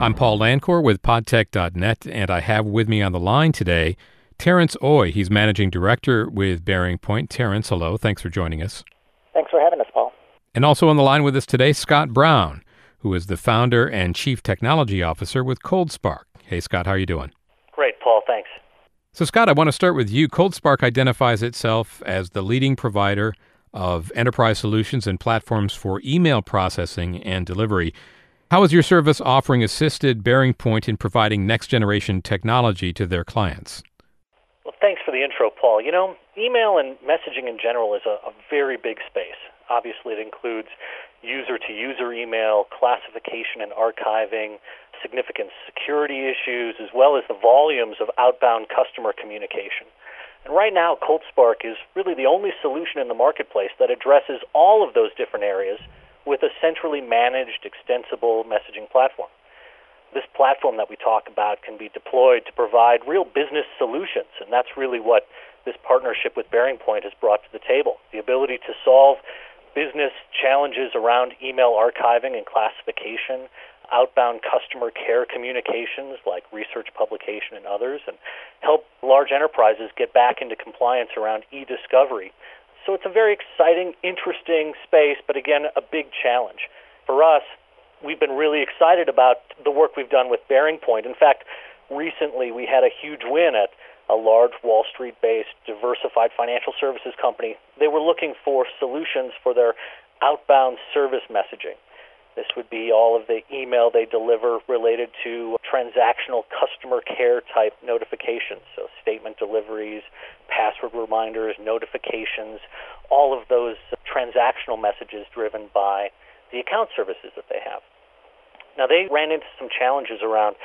I'm Paul Lancor with podtech.net, and I have with me on the line today Terence Oi. He's managing director with Bearing Point. Terence, hello. Thanks for joining us. Thanks for having us, Paul. And also on the line with us today, Scott Brown, who is the founder and chief technology officer with ColdSpark. Hey, Scott, how are you doing? Great, Paul. Thanks. So, Scott, I want to start with you. ColdSpark identifies itself as the leading provider of enterprise solutions and platforms for email processing and delivery. How is your service offering assisted BearingPoint in providing next generation technology to their clients? Well, thanks for the intro, Paul. You know, email and messaging in general is a, a very big space. Obviously, it includes user to user email, classification and archiving, significant security issues, as well as the volumes of outbound customer communication. And right now, ColdSpark is really the only solution in the marketplace that addresses all of those different areas with a centrally managed, extensible messaging platform. This platform that we talk about can be deployed to provide real business solutions, and that's really what this partnership with BearingPoint has brought to the table the ability to solve business challenges around email archiving and classification, outbound customer care communications like research publication and others, and help large enterprises get back into compliance around e discovery so it's a very exciting, interesting space, but again, a big challenge. For us, we've been really excited about the work we've done with BearingPoint. In fact, recently we had a huge win at a large Wall Street based diversified financial services company. They were looking for solutions for their outbound service messaging. This would be all of the email they deliver related to transactional customer care type notifications, so statement deliveries, password reminders, notifications, all of those transactional messages driven by the account services that they have. Now, they ran into some challenges around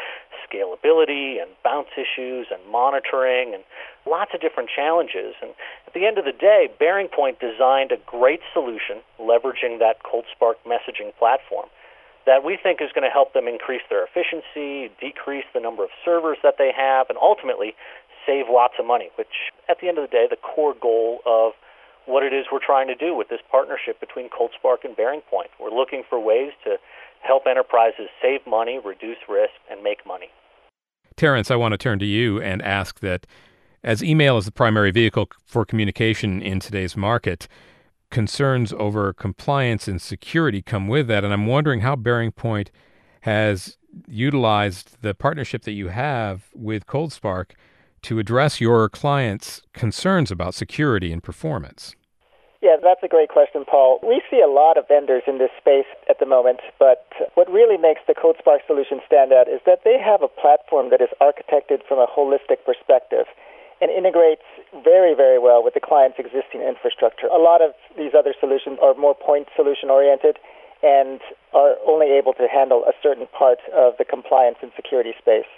scalability and bounce issues and monitoring and lots of different challenges. And at the end of the day, BearingPoint designed a great solution leveraging that ColdSpark messaging platform that we think is going to help them increase their efficiency, decrease the number of servers that they have, and ultimately save lots of money, which at the end of the day, the core goal of what it is we're trying to do with this partnership between ColdSpark and BearingPoint. We're looking for ways to help enterprises save money, reduce risk, and make money. Terence, I want to turn to you and ask that as email is the primary vehicle for communication in today's market, concerns over compliance and security come with that. And I'm wondering how BearingPoint has utilized the partnership that you have with ColdSpark to address your clients' concerns about security and performance. Yeah, that's a great question, Paul. We see a lot of vendors in this space at the moment, but what really makes the ColdSpark solution stand out is that they have a platform that is architected from a holistic perspective and integrates very, very well with the client's existing infrastructure. A lot of these other solutions are more point solution oriented and are only able to handle a certain part of the compliance and security space.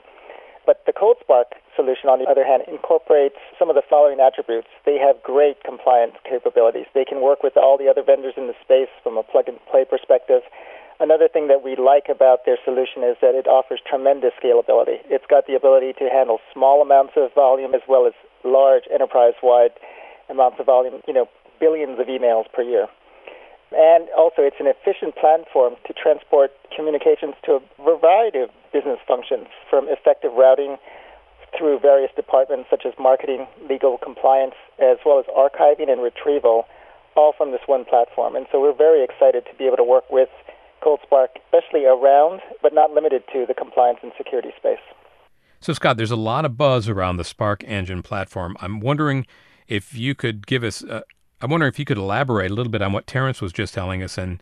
But the ColdSpark solution, on the other hand, incorporates some of the following attributes. They have great compliance capabilities. They can work with all the other vendors in the space from a plug and play perspective. Another thing that we like about their solution is that it offers tremendous scalability. It's got the ability to handle small amounts of volume as well as large enterprise-wide amounts of volume, you know, billions of emails per year. And also, it's an efficient platform to transport communications to a variety of business functions, from effective routing through various departments such as marketing, legal, compliance, as well as archiving and retrieval, all from this one platform. And so we're very excited to be able to work with ColdSpark, especially around, but not limited to, the compliance and security space. So, Scott, there's a lot of buzz around the Spark Engine platform. I'm wondering if you could give us I wonder if you could elaborate a little bit on what Terence was just telling us and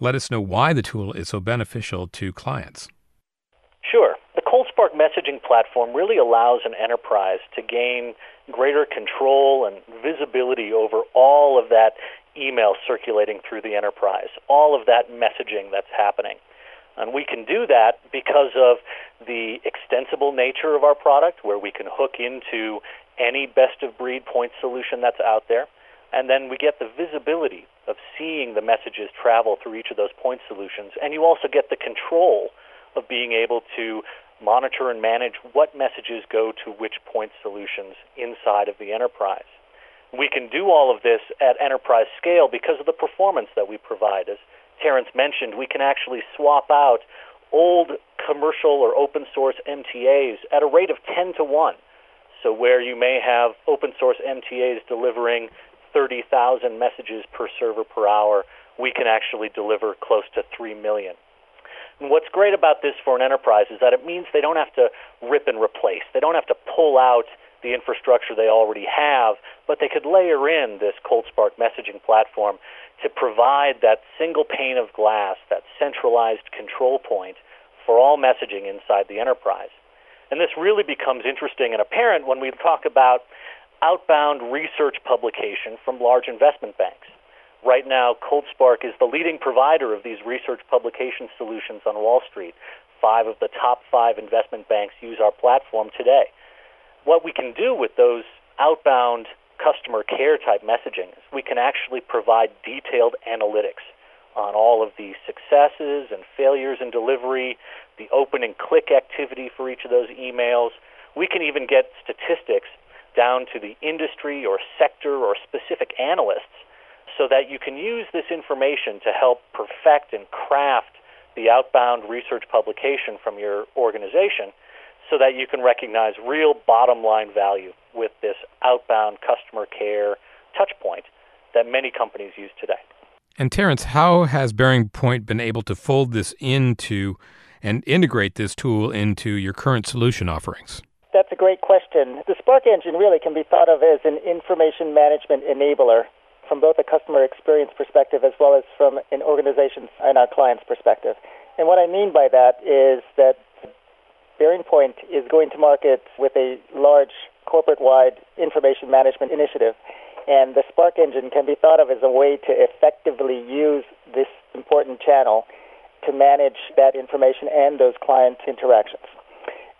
let us know why the tool is so beneficial to clients. Sure. The ColdSpark messaging platform really allows an enterprise to gain greater control and visibility over all of that email circulating through the enterprise, all of that messaging that's happening. And we can do that because of the extensible nature of our product, where we can hook into any best of breed point solution that's out there. And then we get the visibility of seeing the messages travel through each of those point solutions. And you also get the control of being able to monitor and manage what messages go to which point solutions inside of the enterprise. We can do all of this at enterprise scale because of the performance that we provide. As Terence mentioned, we can actually swap out old commercial or open source MTAs at a rate of 10 to 1. So, where you may have open source MTAs delivering 30,000 messages per server per hour, we can actually deliver close to 3 million. And what's great about this for an enterprise is that it means they don't have to rip and replace. They don't have to pull out the infrastructure they already have, but they could layer in this ColdSpark messaging platform to provide that single pane of glass, that centralized control point for all messaging inside the enterprise. And this really becomes interesting and apparent when we talk about outbound research publication from large investment banks. Right now, ColdSpark is the leading provider of these research publication solutions on Wall Street. Five of the top five investment banks use our platform today what we can do with those outbound customer care type messaging is we can actually provide detailed analytics on all of the successes and failures in delivery, the open and click activity for each of those emails. We can even get statistics down to the industry or sector or specific analysts so that you can use this information to help perfect and craft the outbound research publication from your organization so that you can recognize real bottom line value with this outbound customer care touch point that many companies use today. And Terence, how has BearingPoint been able to fold this into and integrate this tool into your current solution offerings? That's a great question. The Spark engine really can be thought of as an information management enabler from both a customer experience perspective as well as from an organization's and our client's perspective. And what I mean by that is that BearingPoint is going to market with a large corporate-wide information management initiative, and the Spark engine can be thought of as a way to effectively use this important channel to manage that information and those client interactions.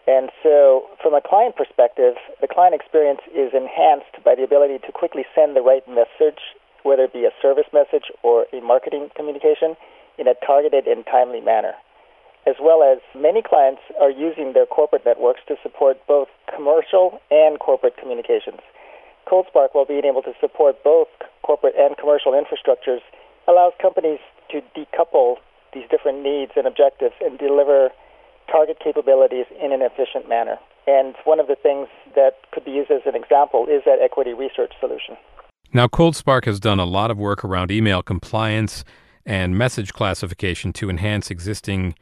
And so, from a client perspective, the client experience is enhanced by the ability to quickly send the right message, whether it be a service message or a marketing communication, in a targeted and timely manner as well as many clients are using their corporate networks to support both commercial and corporate communications. ColdSpark, while being able to support both corporate and commercial infrastructures, allows companies to decouple these different needs and objectives and deliver target capabilities in an efficient manner. And one of the things that could be used as an example is that equity research solution. Now, ColdSpark has done a lot of work around email compliance and message classification to enhance existing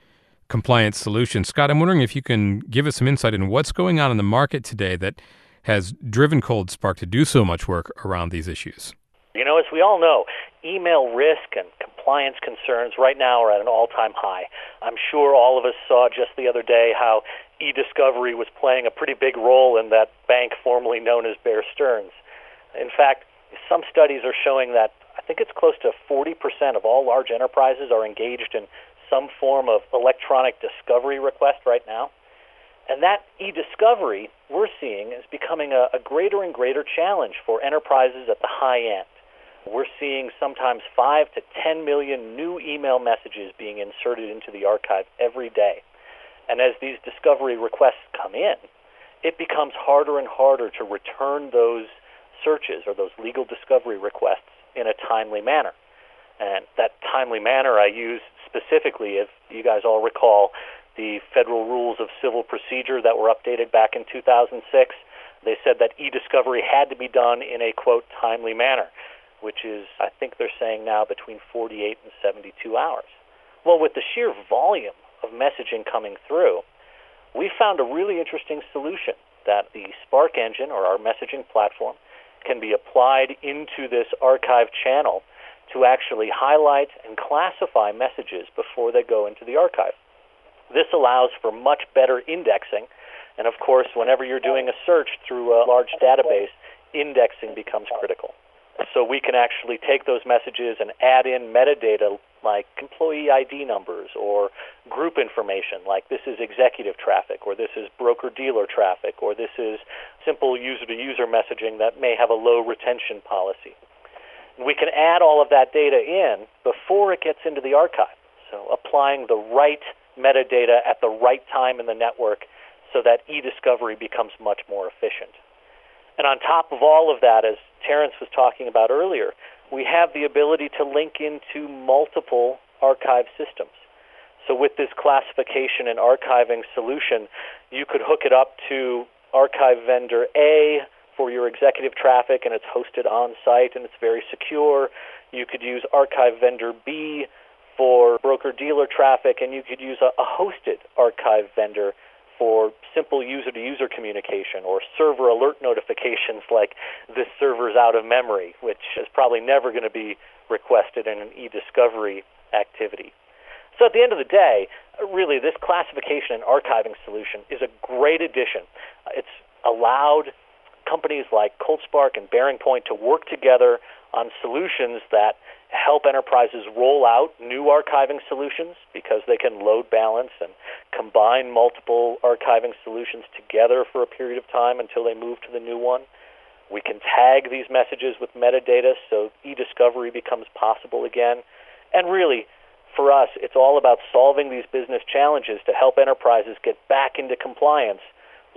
compliance solutions. Scott, I'm wondering if you can give us some insight in what's going on in the market today that has driven ColdSpark to do so much work around these issues. You know, as we all know, email risk and compliance concerns right now are at an all time high. I'm sure all of us saw just the other day how e discovery was playing a pretty big role in that bank formerly known as Bear Stearns. In fact, some studies are showing that I think it's close to 40% of all large enterprises are engaged in some form of electronic discovery request right now. And that e discovery we're seeing is becoming a, a, greater and greater challenge for enterprises at the high end. We're seeing sometimes 5 to 10 million new email messages being inserted into the archive every day. And as these discovery requests come in, it becomes harder and harder to return those searches or those legal discovery requests in a timely manner. And that timely manner I use specifically, if you guys all recall, the federal rules of civil procedure that were updated back in 2006. They said that e discovery had to be done in a, quote, timely manner, which is, I think they're saying now, between 48 and 72 hours. Well, with the sheer volume of messaging coming through, we found a really interesting solution that the Spark engine, or our messaging platform, can be applied into this archive channel to actually highlight and classify messages before they go into the archive. This allows for much better indexing, and of course, whenever you're doing a search through a large database, indexing becomes critical. So we can actually take those messages and add in metadata like employee ID numbers or group information like this is executive traffic or this is broker dealer traffic or this is simple user to user messaging that may have a low retention policy. We can add all of that data in before it gets into the archive. So applying the right metadata at the right time in the network so that e-discovery becomes much more efficient. And on top of all of that, as Terence was talking about earlier, we have the ability to link into multiple archive systems. So with this classification and archiving solution, you could hook it up to archive vendor A for your executive traffic and it's hosted on site and it's very secure. You could use archive vendor B for broker dealer traffic and you could use a, hosted archive vendor for simple user to user communication or server alert notifications like this server's out of memory, which is probably never going to be requested in an e discovery activity. So at the end of the day, really, this classification and archiving solution is a great addition. It's allowed companies like ColdSpark and BearingPoint to work together on solutions that help enterprises roll out new archiving solutions because they can load balance and combine multiple archiving solutions together for a period of time until they move to the new one. We can tag these messages with metadata so e discovery becomes possible again. And really, for us, it's all about solving these business challenges to help enterprises get back into compliance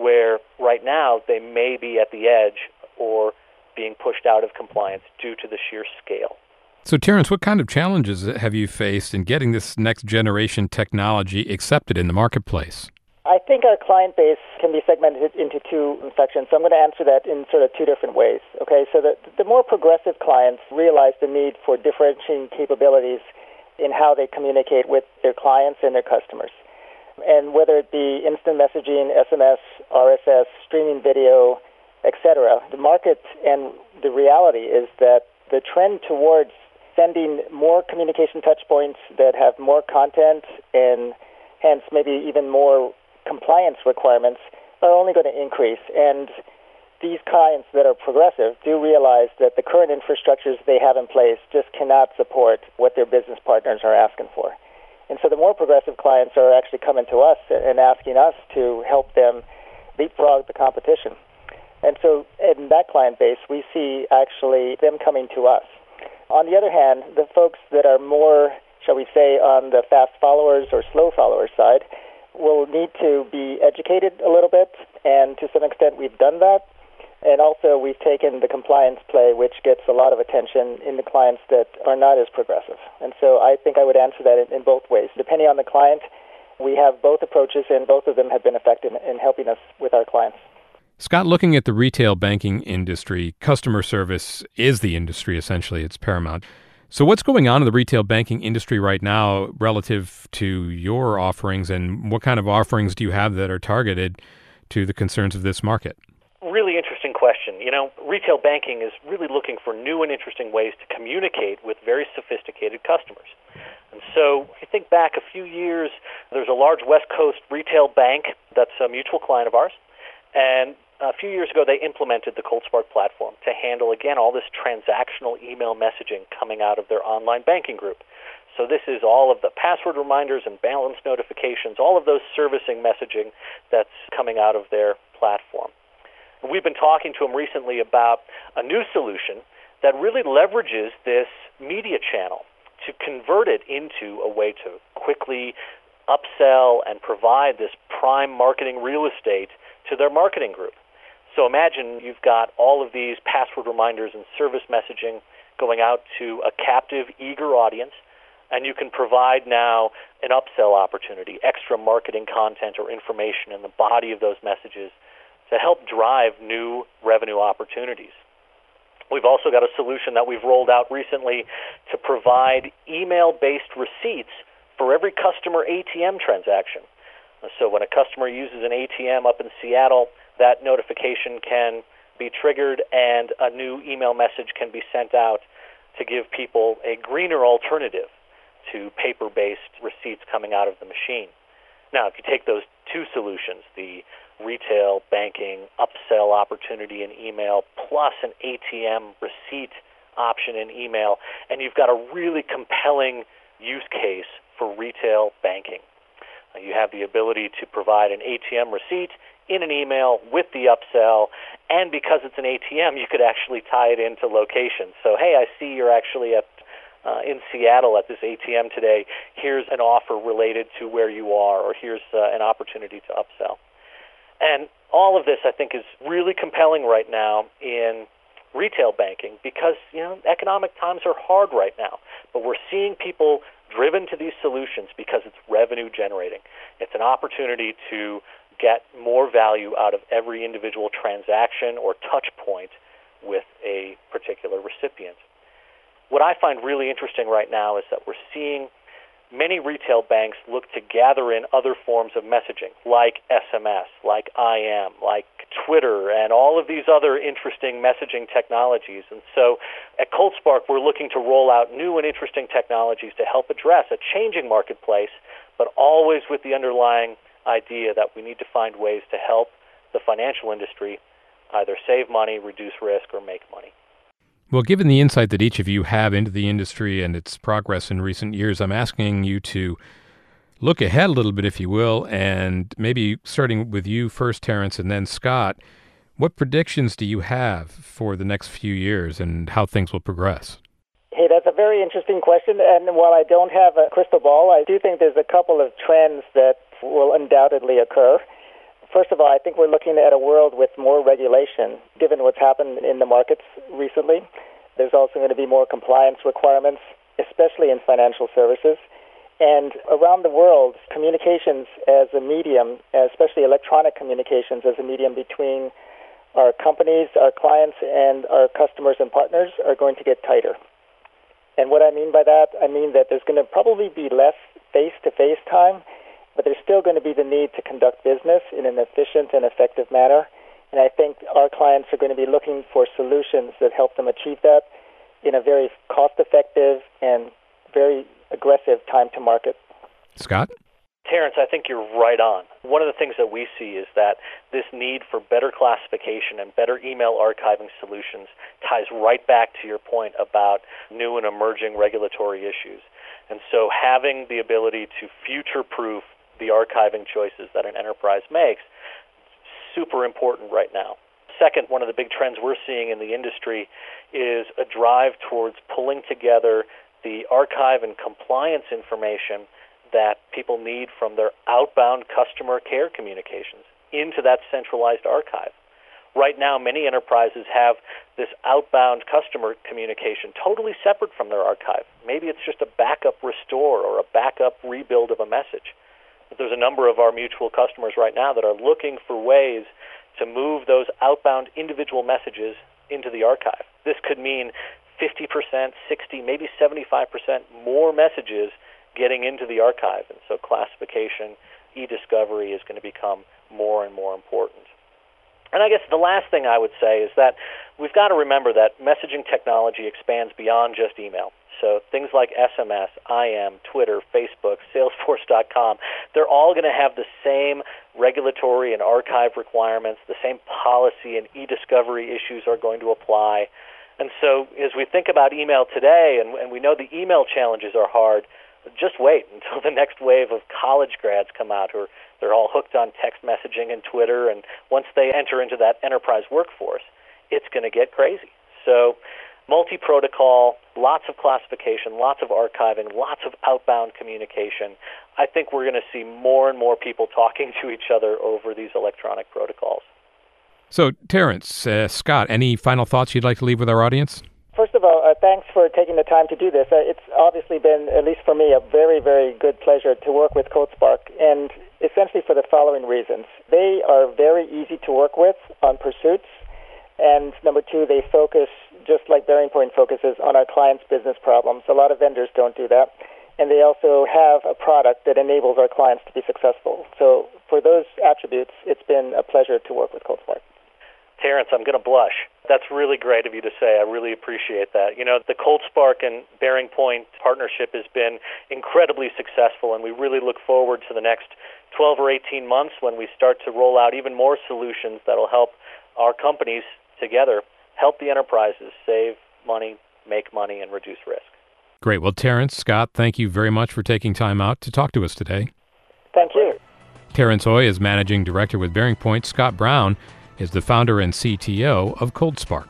where right now they may be at the edge or being pushed out of compliance due to the sheer scale. So, Terence, what kind of challenges have you faced in getting this next generation technology accepted in the marketplace? I think our client base can be segmented into two sections. So I'm going to answer that in sort of two different ways. Okay, so the, the more progressive clients realize the need for differentiating capabilities in how they communicate with their clients and their customers. And whether it be instant messaging, SMS, RSS, streaming video, etc., the market and the reality is that the trend towards sending more communication touchpoints that have more content and hence maybe even more compliance requirements are only going to increase. And these clients that are progressive do realize that the current infrastructures they have in place just cannot support what their business partners are asking for. And so the more progressive clients are actually coming to us and asking us to help them leapfrog the competition. And so in that client base, we see actually them coming to us. On the other hand, the folks that are more, shall we say, on the fast followers or slow followers side will need to be educated a little bit, and to some extent we've done that. And also, we've taken the compliance play, which gets a lot of attention in the clients that are not as progressive. And so I think I would answer that in, in both ways. Depending on the client, we have both approaches, and both of them have been effective in helping us with our clients. Scott, looking at the retail banking industry, customer service is the industry essentially, it's paramount. So, what's going on in the retail banking industry right now relative to your offerings, and what kind of offerings do you have that are targeted to the concerns of this market? Question. You know, retail banking is really looking for new and interesting ways to communicate with very sophisticated customers. And so, if you think back a few years, there's a large West Coast retail bank that's a mutual client of ours, and a few years ago, they implemented the ColdSpark platform to handle, again, all this transactional email messaging coming out of their online banking group. So this is all of the password reminders and balance notifications, all of those servicing messaging that's coming out of their platform. We've been talking to them recently about a new solution that really leverages this media channel to convert it into a way to quickly upsell and provide this prime marketing real estate to their marketing group. So imagine you've got all of these password reminders and service messaging going out to a captive, eager audience, and you can provide now an upsell opportunity, extra marketing content or information in the body of those messages to help drive new revenue opportunities. We've also got a solution that we've rolled out recently to provide email based receipts for every customer ATM transaction. So when a customer uses an ATM up in Seattle, that notification can be triggered and a new email message can be sent out to give people a greener alternative to paper based receipts coming out of the machine. Now, if you take those two solutions, the retail banking upsell opportunity in email plus an ATM receipt option in email, and you've got a really compelling use case for retail banking. You have the ability to provide an ATM receipt in an email with the upsell, and because it's an ATM, you could actually tie it into location. So, hey, I see you're actually at uh, in Seattle at this ATM today. Here's an offer related to where you are, or here's uh, an opportunity to upsell. And all of this, I think, is really compelling right now in retail banking because you know economic times are hard right now. But we're seeing people driven to these solutions because it's revenue generating. It's an opportunity to get more value out of every individual transaction or touch point with a particular recipient. What I find really interesting right now is that we're seeing many retail banks look to gather in other forms of messaging, like SMS, like IM, like Twitter, and all of these other interesting messaging technologies. And so at ColdSpark, we're looking to roll out new and interesting technologies to help address a changing marketplace, but always with the underlying idea that we need to find ways to help the financial industry either save money, reduce risk, or make money. Well, given the insight that each of you have into the industry and its progress in recent years, I'm asking you to look ahead a little bit, if you will, and maybe starting with you first, Terence, and then Scott. What predictions do you have for the next few years and how things will progress? Hey, that's a very interesting question. And while I don't have a crystal ball, I do think there's a couple of trends that will undoubtedly occur. First of all, I think we're looking at a world with more regulation, given what's happened in the markets recently. There's also going to be more compliance requirements, especially in financial services. And around the world, communications as a medium, especially electronic communications as a medium between our companies, our clients, and our customers and partners are going to get tighter. And what I mean by that, I mean that there's going to probably be less face to face time but there's still going to be the need to conduct business in an efficient and effective manner. And I think our clients are going to be looking for solutions that help them achieve that in a very cost effective and very aggressive time to market. Scott? Terence, I think you're right on. One of the things that we see is that this need for better classification and better email archiving solutions ties right back to your point about new and emerging regulatory issues. And so having the ability to future proof the archiving choices that an enterprise makes. Super important right now. Second, one of the big trends we're seeing in the industry is a drive towards pulling together the archive and compliance information that people need from their outbound customer care communications into that centralized archive. Right now, many enterprises have this outbound customer communication totally separate from their archive. Maybe it's just a backup restore or a backup rebuild of a message. There's a number of our mutual customers right now that are looking for ways to move those outbound individual messages into the archive. This could mean 50%, 60, maybe 75% more messages getting into the archive. And so classification, e-discovery is going to become more and more important. And I guess the last thing I would say is that we've got to remember that messaging technology expands beyond just email. So things like SMS, IM, Twitter, Facebook, Salesforce.com, they're all going to have the same regulatory and archive requirements, the same policy and e-discovery issues are going to apply. And so as we think about email today, and, and we know the email challenges are hard, just wait until the next wave of college grads come out who are they're all hooked on text messaging and Twitter and once they enter into that enterprise workforce, it's going to get crazy. So multi protocol, lots of classification, lots of archiving, lots of outbound communication. I think we're going to see more and more people talking to each other over these electronic protocols. So, Terence, uh, Scott, any final thoughts you'd like to leave with our audience? First of all, uh, thanks for taking the time to do this. Uh, it's obviously been, at least for me, a very, very good pleasure to work with ColdSpark, and essentially for the following reasons. They are very easy to work with on pursuits, and number two, they focus just like BearingPoint focuses on our clients' business problems. A lot of vendors don't do that. And they also have a product that enables our clients to be successful. So, for those attributes, it's been a pleasure to work with ColdSpark. Terence, I'm going to blush. That's really great of you to say. I really appreciate that. You know, the ColdSpark and BearingPoint partnership has been incredibly successful, and we really look forward to the next 12 or 18 months when we start to roll out even more solutions that will help our companies together help the enterprises save money, make money, and reduce risk. Great. Well, Terence, Scott, thank you very much for taking time out to talk to us today. Thank you. Terence Oi is Managing Director with BearingPoint. Scott Brown is the founder and CTO of ColdSpark.